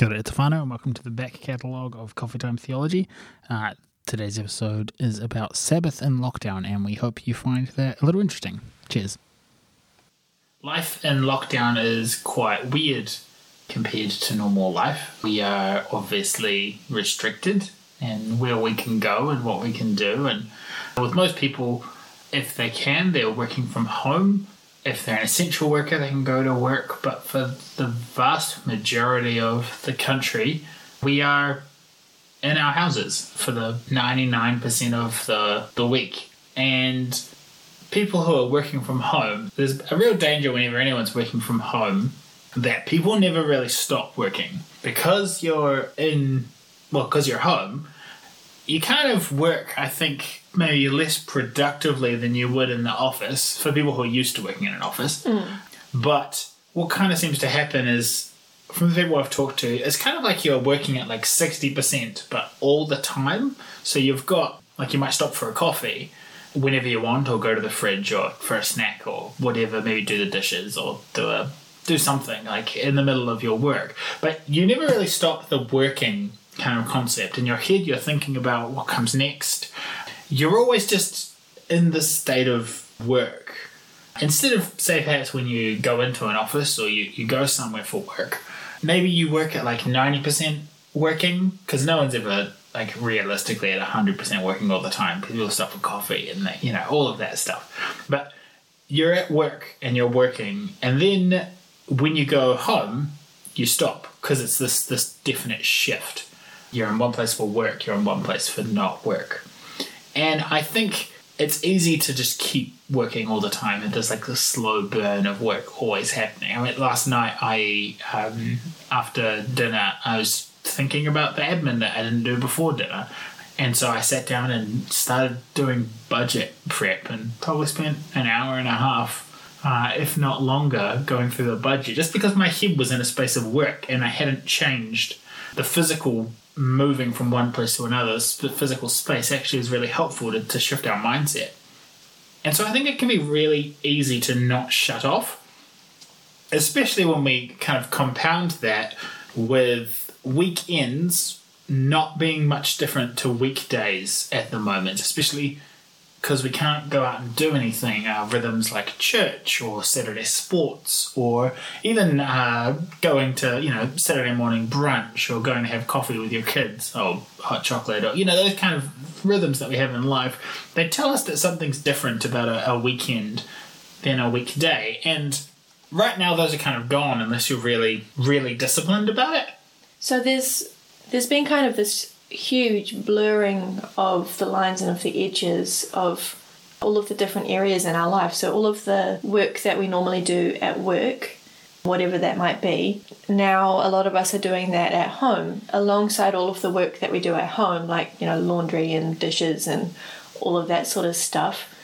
Kia ora te whānau, and welcome to the back catalogue of Coffee Time Theology. Uh, today's episode is about Sabbath and lockdown, and we hope you find that a little interesting. Cheers. Life in lockdown is quite weird compared to normal life. We are obviously restricted in where we can go and what we can do, and with most people, if they can, they're working from home if they're an essential worker, they can go to work. But for the vast majority of the country, we are in our houses for the 99% of the, the week. And people who are working from home, there's a real danger whenever anyone's working from home that people never really stop working. Because you're in, well, because you're home, you kind of work, I think, maybe less productively than you would in the office for people who are used to working in an office. Mm. But what kind of seems to happen is, from the people I've talked to, it's kind of like you're working at like 60%, but all the time. So you've got, like, you might stop for a coffee whenever you want, or go to the fridge, or for a snack, or whatever, maybe do the dishes, or do a do something like in the middle of your work. But you never really stop the working kind of concept. In your head, you're thinking about what comes next. You're always just in this state of work. Instead of, say, perhaps when you go into an office or you, you go somewhere for work, maybe you work at like 90% working, because no one's ever like realistically at 100% working all the time. People stop for coffee and, they, you know, all of that stuff. But you're at work and you're working, and then when you go home, you stop because it's this this definite shift you're in one place for work, you're in one place for not work. And I think it's easy to just keep working all the time and there's like this slow burn of work always happening. I mean, last night I, um, after dinner, I was thinking about the admin that I didn't do before dinner. And so I sat down and started doing budget prep and probably spent an hour and a half, uh, if not longer, going through the budget just because my head was in a space of work and I hadn't changed the physical moving from one place to another, the physical space actually is really helpful to, to shift our mindset. And so I think it can be really easy to not shut off, especially when we kind of compound that with weekends not being much different to weekdays at the moment, especially because we can't go out and do anything. Our rhythms like church or Saturday sports or even uh, going to, you know, Saturday morning brunch or going to have coffee with your kids or hot chocolate or, you know, those kind of rhythms that we have in life, they tell us that something's different about a, a weekend than a weekday. And right now, those are kind of gone unless you're really, really disciplined about it. So there's there's been kind of this huge blurring of the lines and of the edges of all of the different areas in our life. So, all of the work that we normally do at work, whatever that might be, now a lot of us are doing that at home alongside all of the work that we do at home, like, you know, laundry and dishes and all of that sort of stuff,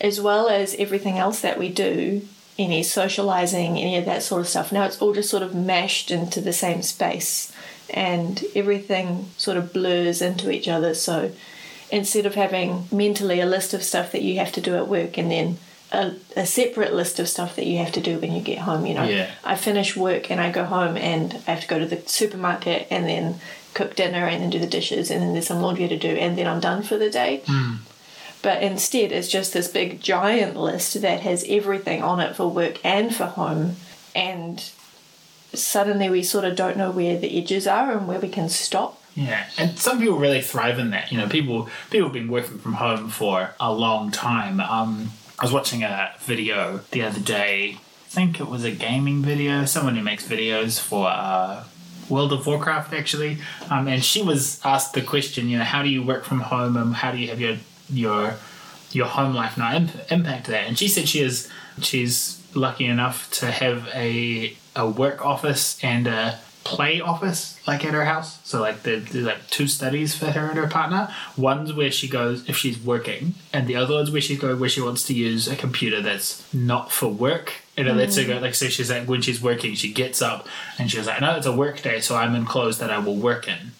as well as everything else that we do. Any socializing, any of that sort of stuff. Now it's all just sort of mashed into the same space and everything sort of blurs into each other. So instead of having mentally a list of stuff that you have to do at work and then a, a separate list of stuff that you have to do when you get home, you know, Yeah. I finish work and I go home and I have to go to the supermarket and then cook dinner and then do the dishes and then there's some laundry to do and then I'm done for the day. Hmm. But instead, it's just this big giant list that has everything on it for work and for home. And suddenly we sort of don't know where the edges are and where we can stop. Yeah, and some people really thrive in that. You know, people people have been working from home for a long time. Um, I was watching a video the other day. I think it was a gaming video. Someone who makes videos for uh, World of Warcraft, actually. Um, and she was asked the question, you know, how do you work from home and how do you have your your your home life not imp- impact that? And she said she is she's lucky enough to have a a work office and a play office like at her house. So like there's like two studies for her and her partner. One's where she goes if she's working, and the other one's where she's going where she wants to use a computer that's not for work. And it lets her go like so she's like when she's working she gets up and she's like, No, it's a work day, so I'm in clothes that I will work in.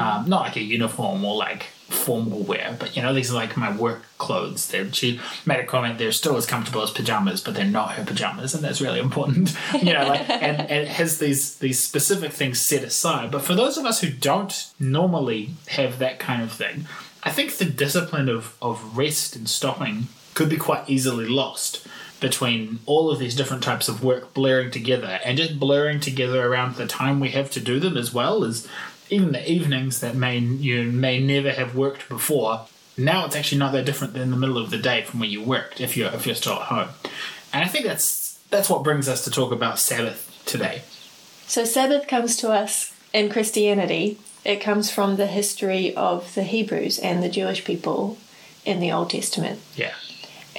Um, not like a uniform or like formal wear, but you know, these are like my work clothes. They're, she made a comment, they're still as comfortable as pajamas, but they're not her pajamas, and that's really important. you know, like, and, and it has these, these specific things set aside. But for those of us who don't normally have that kind of thing, I think the discipline of, of rest and stopping could be quite easily lost between all of these different types of work blurring together and just blurring together around the time we have to do them as well as even the evenings that may you may never have worked before now it's actually not that different than the middle of the day from when you worked if you're if you're still at home and i think that's that's what brings us to talk about sabbath today So Sabbath comes to us in Christianity. It comes from the history of the Hebrews and the Jewish people in the Old Testament. yeah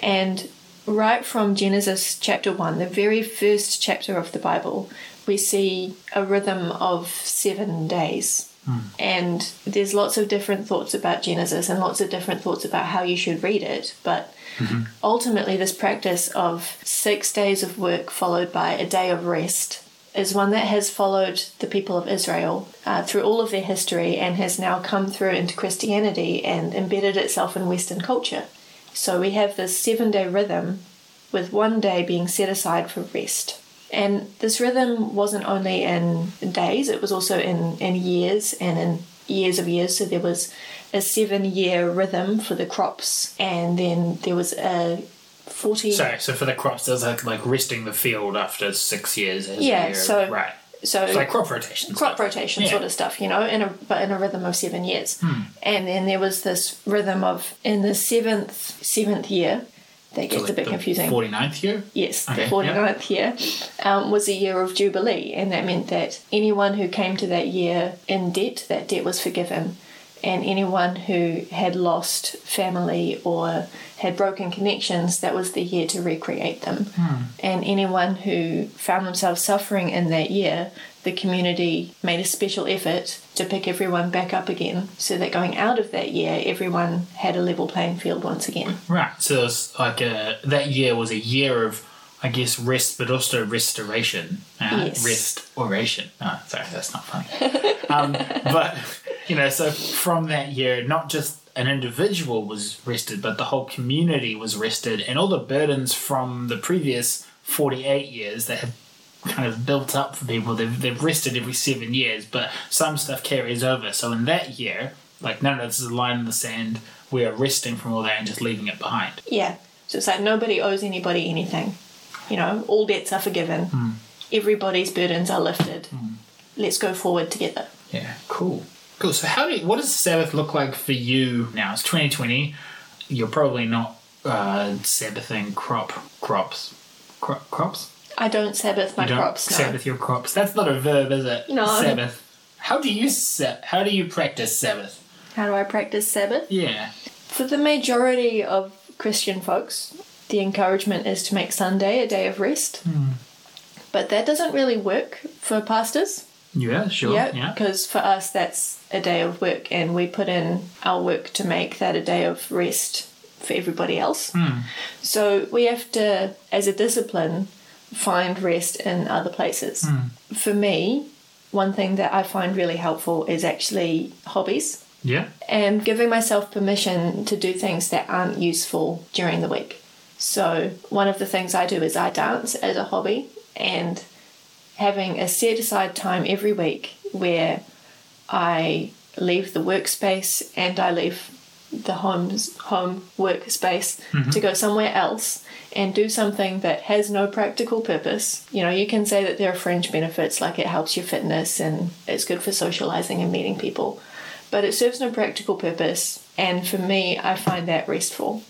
And right from Genesis chapter 1, the very first chapter of the Bible, we see a rhythm of seven days. And there's lots of different thoughts about Genesis and lots of different thoughts about how you should read it. But ultimately, this practice of six days of work followed by a day of rest is one that has followed the people of Israel uh, through all of their history and has now come through into Christianity and embedded itself in Western culture. So we have this seven day rhythm with one day being set aside for rest. And this rhythm wasn't only in days, it was also in, in years and in years of years. So there was a seven year rhythm for the crops, and then there was a 40. sorry so for the crops there's like like resting the field after six years Yeah, year. so- right So it's like crop rotation crop stuff. rotation Yeah. sort of stuff, you know, in a but in a rhythm of seven years. Hmm. And then there was this rhythm of in the seventh seventh year, that So gets like a bit the confusing. 49th year Yes, Okay, the 49th year um, was a year of Jubilee, and that meant that anyone who came to that year in debt, that debt was forgiven. And anyone who had lost family or had broken connections, that was the year to recreate them. And anyone who found themselves suffering in that year, the community made a special effort to pick everyone back up again so that going out of that year, everyone had a level playing field once again. Right. So it's like a, that year was a year of, I guess, rest, but also restoration. Uh, Yes. Restoration. Oh, sorry, that's not funny. um, but, you know, so from that year, not just an individual was rested, but the whole community was rested, and all the burdens from the previous 48 years that have kind of built up for people, they've, they've rested every seven years, but some stuff carries over. So in that year, like, no, no, this is a line in the sand. We are resting from all that and just leaving it behind. Yeah. So it's like nobody owes anybody anything. You know, all debts are forgiven. Everybody's burdens are lifted. Let's go forward together. Yeah, cool. Cool. So, how do you, what does Sabbath look like for you now? It's 2020. You're probably not uh, Sabbathing crop crops. Cro- crops? I don't Sabbath my you don't crops. No. Sabbath your crops. That's not a verb, is it? No. Sabbath. How do you sa- How do you practice Sabbath? How do I practice Sabbath? Yeah. For the majority of Christian folks, the encouragement is to make Sunday a day of rest. Hmm. But that doesn't really work for pastors. Yeah. Sure. Yeah, Yeah. because for us that's a day of work, and we put in our work to make that a day of rest for everybody else. Hmm. So we have to, as a discipline, find rest in other places. Hmm. For me, one thing that I find really helpful is actually hobbies Yeah. and giving myself permission to do things that aren't useful during the week. So, one of the things I do is I dance as a hobby, and having a set aside time every week where I leave the workspace and I leave the home's home workspace mm-hmm. to go somewhere else and do something that has no practical purpose. You know, you can say that there are fringe benefits like it helps your fitness and it's good for socializing and meeting people, but it serves no practical purpose. And for me, I find that restful.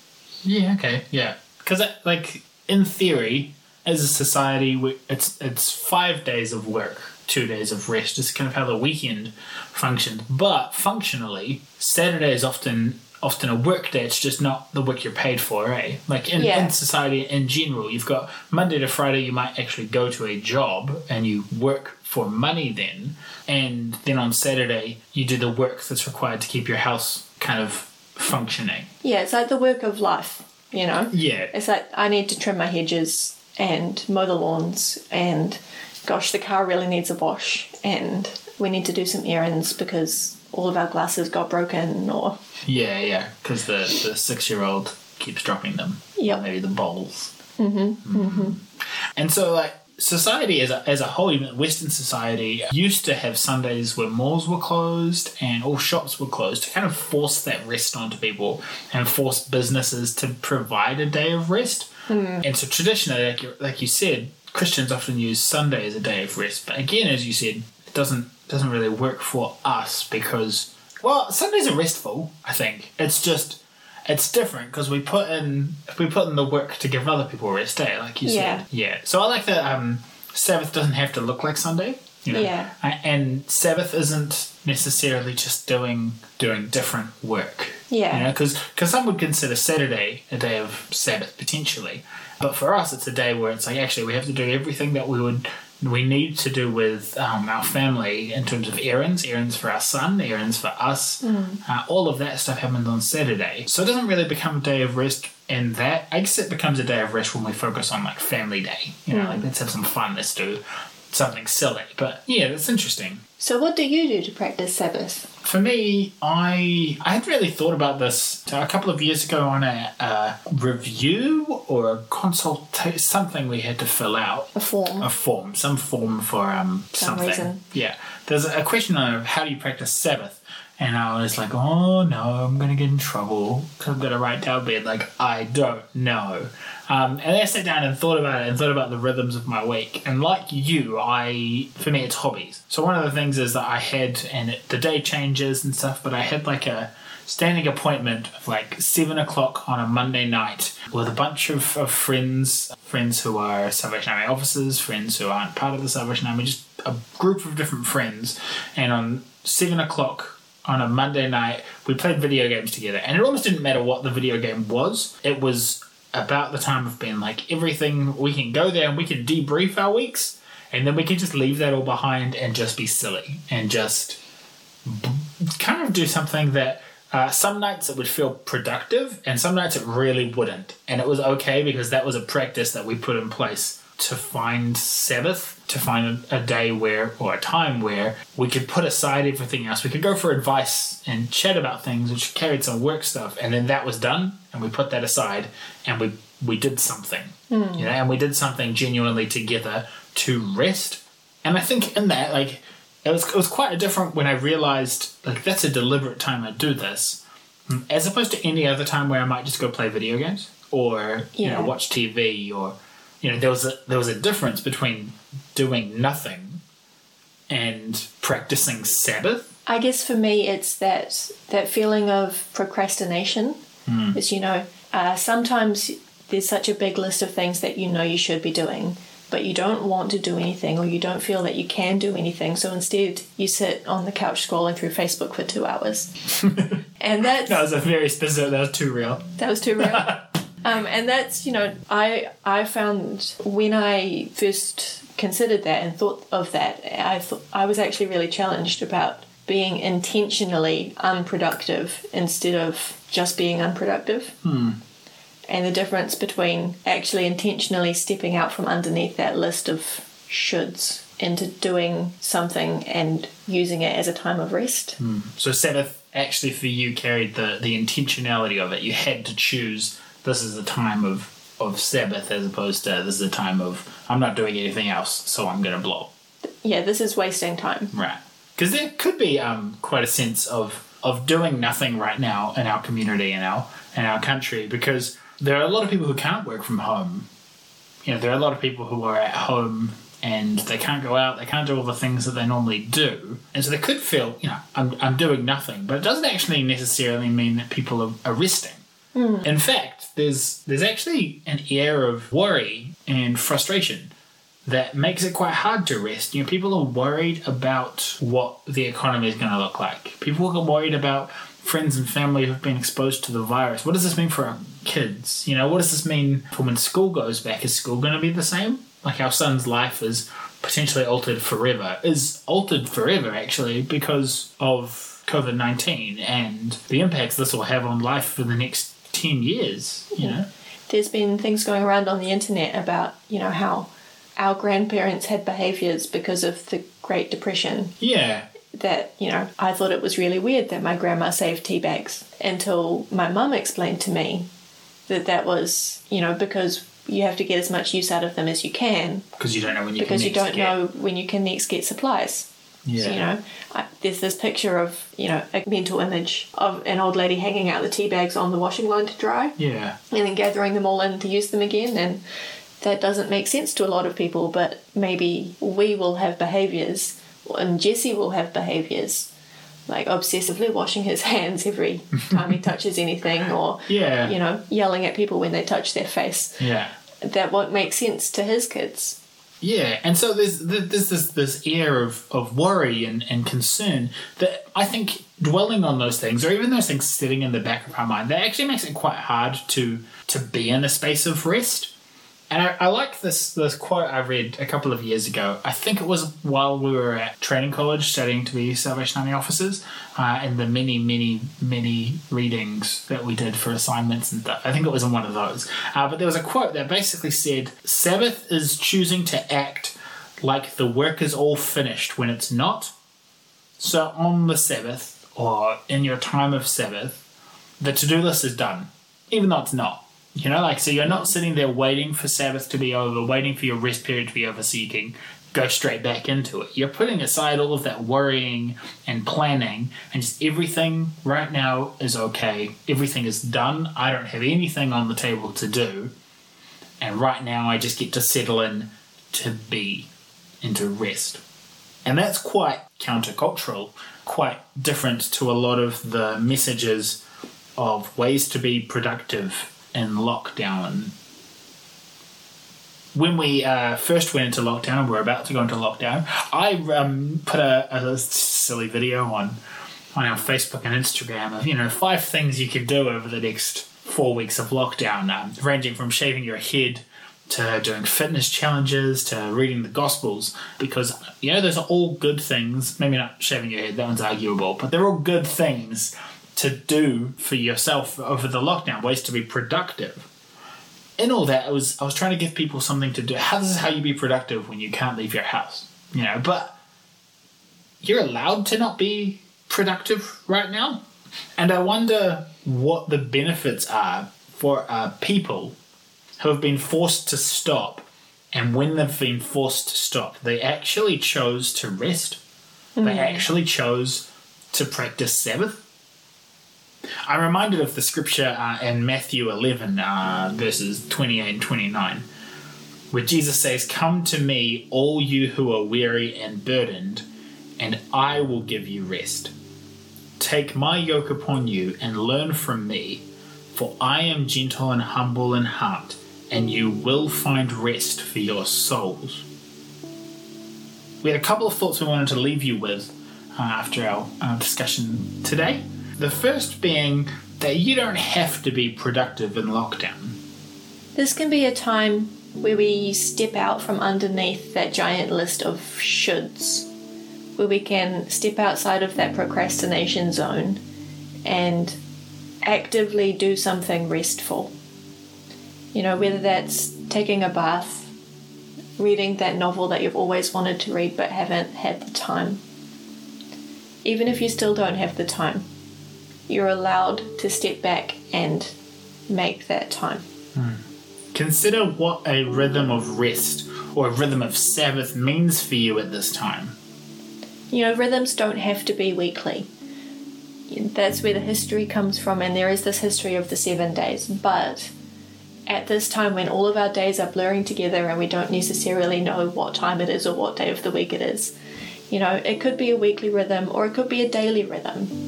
Yeah. Okay. Yeah. Because like in theory, as a society, it's it's five days of work, two days of rest. It's kind of how the weekend functions. But functionally, Saturday is often often a work day. It's just not the work you're paid for, eh? Like in, Yeah. in society in general, you've got Monday to Friday. You might actually go to a job and you work for money then, and then on Saturday you do the work that's required to keep your house kind of functioning. Yeah, it's like the work of life, you know? Yeah. It's like I need to trim my hedges and mow the lawns, and gosh, the car really needs a wash, and we need to do some errands because all of our glasses got broken or Yeah, yeah, because the, the six year old keeps dropping them. Yep. Maybe the bowls. Mm-hmm. mm-hmm. And so, like, society as a, as a whole, even Western society, used to have Sundays where malls were closed and all shops were closed to kind of force that rest onto people and force businesses to provide a day of rest. And so, traditionally, like you, like you said, Christians often use Sunday as a day of rest. But again, as you said, doesn't doesn't really work for us because well, Sundays are restful. I think it's just it's different because we put in we put in the work to give other people a rest day, like you Yeah. said. Yeah. So I like that um, Sabbath doesn't have to look like Sunday. You know? Yeah. And Sabbath isn't necessarily just doing doing different work. Yeah. You know, because some would consider Saturday a day of Sabbath potentially, but for us it's a day where it's like actually we have to do everything that we would we need to do with um, our family in terms of errands, errands for our son, errands for us. Uh, all of that stuff happens on Saturday, so it doesn't really become a day of rest. And that I guess it becomes a day of rest when we focus on like family day. You know, like let's have some fun, let's do something silly. But yeah, that's interesting. So what do you do to practice Sabbath? For me, I I had really thought about this a couple of years ago on a, uh review or a consultation, something we had to fill out. A form. A form, some form for um Some something. reason. Yeah, there's a question of how do you practice Sabbath, and I was like, oh no, I'm gonna get in trouble because I'm gonna write down bed like I don't know. Um, and I sat down and thought about it and thought about the rhythms of my week. And like you, I for me it's hobbies. So one of the things is that I had, and it, the day changes and stuff, but I had like a standing appointment of like seven o'clock on a Monday night with a bunch of, of friends, friends who are Salvation Army officers, friends who aren't part of the Salvation Army, just a group of different friends. And on seven o'clock on a Monday night, we played video games together. And it almost didn't matter what the video game was. It was about the time of being like everything we can go there and we can debrief our weeks and then we can just leave that all behind and just be silly and just kind of do something that uh, some nights it would feel productive and some nights it really wouldn't and it was okay because that was a practice that we put in place to find sabbath to find a, a day where or a time where we could put aside everything else. We could go for advice and chat about things which carried some work stuff and then that was done and we put that aside and we we did something. You know and we did something genuinely together to rest. And i think in that like it was, it was quite a different when I realized like that's a deliberate time I do this, mm, as opposed to any other time where I might just go play video games or you know watch TV or you know there was a there was a difference between doing nothing and practicing Sabbath. I guess for me, it's that that feeling of procrastination. Is you know, uh, sometimes there's such a big list of things that you know you should be doing, but you don't want to do anything, or you don't feel that you can do anything. So instead, you sit on the couch scrolling through Facebook for two hours, and that's That was a very specific. That was too real. that was too real. um, and that's you know I I found when I first considered that and thought of that I thought I was actually really challenged about being intentionally unproductive instead of just being unproductive. And the difference between actually intentionally stepping out from underneath that list of shoulds into doing something and using it as a time of rest. So Sabbath actually for you carried the the intentionality of it. You had to choose. This is the time of of Sabbath as opposed to this is the time of I'm not doing anything else, so I'm gonna blow. Yeah, this is wasting time. Right. Because there could be um, quite a sense of of doing nothing right now in our community in our in our country because there are a lot of people who can't work from home. You know, there are a lot of people who are at home and they can't go out, they can't do all the things that they normally do. And so they could feel, you know, I'm, I'm doing nothing. But it doesn't actually necessarily mean that people are, are resting. In fact, there's there's actually an air of worry and frustration that makes it quite hard to rest. You know, people are worried about what the economy is going to look like. People are worried about friends and family who've been exposed to the virus. What does this mean for our kids? You know, what does this mean for when school goes back? Is school going to be the same? Like our son's life is potentially altered forever. Is altered forever actually because of COVID nineteen and the impacts this will have on life for the next ten years. You know. there's been things going around on the internet about you know how our grandparents had behaviors because of the Great Depression Yeah. that, you know, I thought it was really weird that my grandma saved tea bags until my mum explained to me that that was, you know, because you have to get as much use out of them as you can Because you don't know when you because you don't get- know when you can next get supplies. Yeah. So, you know, I, there's this picture of, you know, a mental image of an old lady hanging out the tea bags on the washing line to dry Yeah. and then gathering them all in to use them again. And that doesn't make sense to a lot of people, but maybe we will have behaviors, and Jesse will have behaviors like obsessively washing his hands every time he touches anything, or, Yeah. you know, yelling at people when they touch their face. Yeah. That won't make sense to his kids. Yeah, and so there's this this air of, of worry and, and concern that I think dwelling on those things, or even those things sitting in the back of our mind, that actually makes it quite hard to to be in a space of rest. And I, I like this this quote I read a couple of years ago. I think it was while we were at training college studying to be Salvation Army officers, uh, in the many, many, many readings that we did for assignments and stuff. I think it was in one of those. Uh, but there was a quote that basically said, "Sabbath is choosing to act like the work is all finished when it's not. So on the Sabbath or in your time of Sabbath, the to-do list is done, even though it's not." You know, like, so you're not sitting there waiting for Sabbath to be over, waiting for your rest period to be over so you can go straight back into it. You're putting aside all of that worrying and planning, and just everything right now is okay. Everything is done. I don't have anything on the table to do. And right now, I just get to settle in to be, into rest. And that's quite countercultural, quite different to a lot of the messages of ways to be productive in lockdown. When we uh, first went into lockdown, we're about to go into lockdown, I um, put a, a silly video on on our Facebook and Instagram of you know five things you could do over the next four weeks of lockdown, um, ranging from shaving your head to doing fitness challenges to reading the Gospels, because you know those are all good things. Maybe not shaving your head; that one's arguable, but they're all good things to do for yourself over the lockdown. Ways to be productive. In all that, I was I was trying to give people something to do. How this is how you be productive when you can't leave your house, you know. But you're allowed to not be productive right now, and I wonder what the benefits are for uh, people who have been forced to stop, and when they've been forced to stop, they actually chose to rest. They actually chose to practice Sabbath. I'm reminded of the scripture uh, in Matthew 11, uh, verses 28 and 29, where Jesus says, Come to me, all you who are weary and burdened, and I will give you rest. Take my yoke upon you and learn from me, for I am gentle and humble in heart, and you will find rest for your souls. We had a couple of thoughts we wanted to leave you with uh, after our uh, discussion today. The first being that you don't have to be productive in lockdown. This can be a time where we step out from underneath that giant list of shoulds, where we can step outside of that procrastination zone and actively do something restful. You know, whether that's taking a bath, reading that novel that you've always wanted to read but haven't had the time. Even if you still don't have the time, you're allowed to step back and make that time. Consider what a rhythm of rest or a rhythm of Sabbath means for you at this time. You know, rhythms don't have to be weekly. That's where the history comes from, and there is this history of the seven days. But at this time, when all of our days are blurring together and we don't necessarily know what time it is or what day of the week it is, you know, it could be a weekly rhythm or it could be a daily rhythm.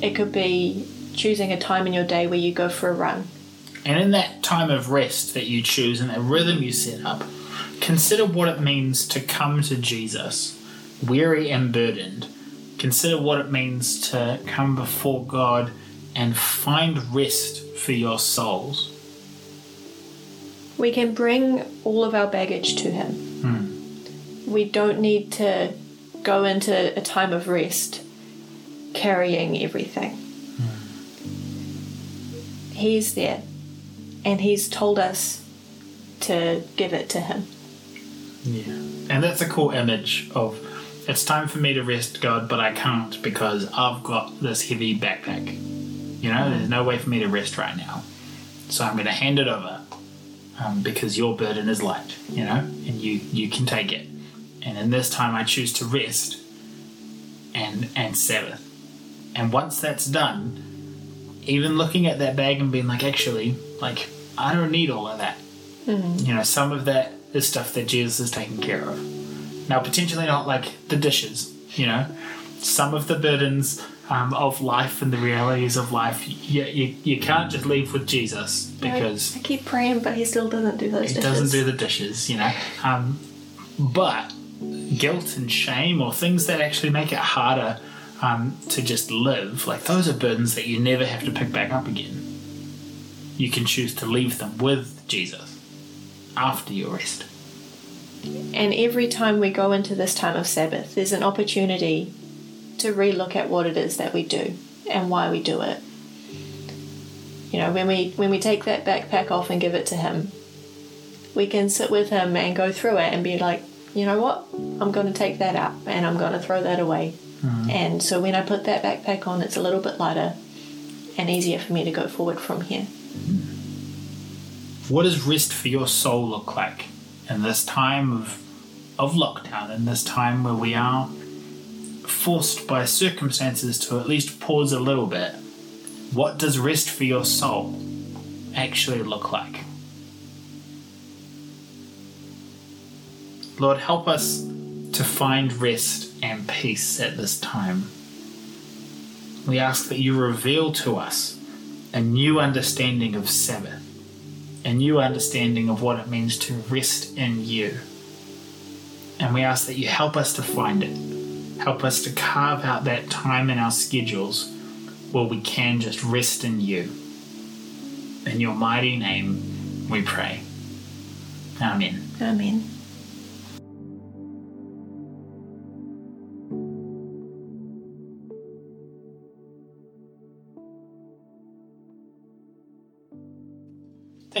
It could be choosing a time in your day where you go for a run. And in that time of rest that you choose and that rhythm you set up, consider what it means to come to Jesus, weary and burdened. Consider what it means to come before God and find rest for your souls. We can bring all of our baggage to Him. Hmm. We don't need to go into a time of rest carrying everything. He's there, and He's told us to give it to Him. Yeah. And that's a cool image of it's time for me to rest, God, but I can't because I've got this heavy backpack. You know, there's no way for me to rest right now. So I'm going to hand it over um, because your burden is light, you know, and you, you can take it. And in this time, I choose to rest and, and Sabbath. And once that's done, even looking at that bag and being like, actually, like, I don't need all of that. You know, some of that is stuff that Jesus is taking care of. Now, potentially not like the dishes, you know, some of the burdens um, of life and the realities of life, you, you, you can't just leave with Jesus because I keep praying, but he still doesn't do those he dishes. doesn't do the dishes, you know. Um, but guilt and shame or things that actually make it harder um, to just live, like those are burdens that you never have to pick back up again. You can choose to leave them with Jesus after your rest. And every time we go into this time of Sabbath, there's an opportunity to relook at what it is that we do and why we do it. You know, when we when we take that backpack off and give it to him, we can sit with him and go through it and be like, you know what? I'm going to take that out and I'm going to throw that away. Mm-hmm. And so when I put that backpack on, it's a little bit lighter and easier for me to go forward from here. What does rest for your soul look like in this time of of lockdown, in this time where we are forced by circumstances to at least pause a little bit? What does rest for your soul actually look like? Lord, help us to find rest and peace at this time. We ask that you reveal to us a new understanding of Sabbath, a new understanding of what it means to rest in you. And we ask that you help us to find it. Help us to carve out that time in our schedules where we can just rest in you. In your mighty name we pray. Amen. Amen.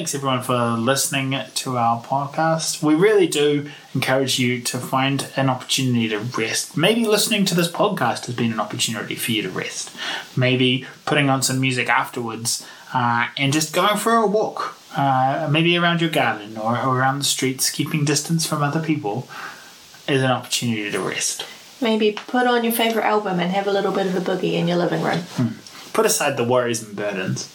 Thanks everyone for listening to our podcast. We really do encourage you to find an opportunity to rest. Maybe listening to this podcast has been an opportunity for you to rest. Maybe putting on some music afterwards uh, and just going for a walk, uh, maybe around your garden or, or around the streets, keeping distance from other people, is an opportunity to rest. Maybe put on your favourite album and have a little bit of a boogie in your living room. put aside the worries and burdens.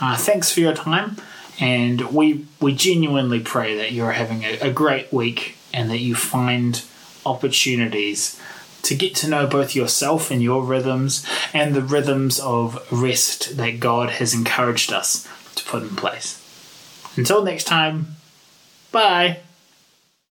Uh, thanks for your time, and we we genuinely pray that you're having a, a great week and that you find opportunities to get to know both yourself and your rhythms and the rhythms of rest that God has encouraged us to put in place. Until next time, bye.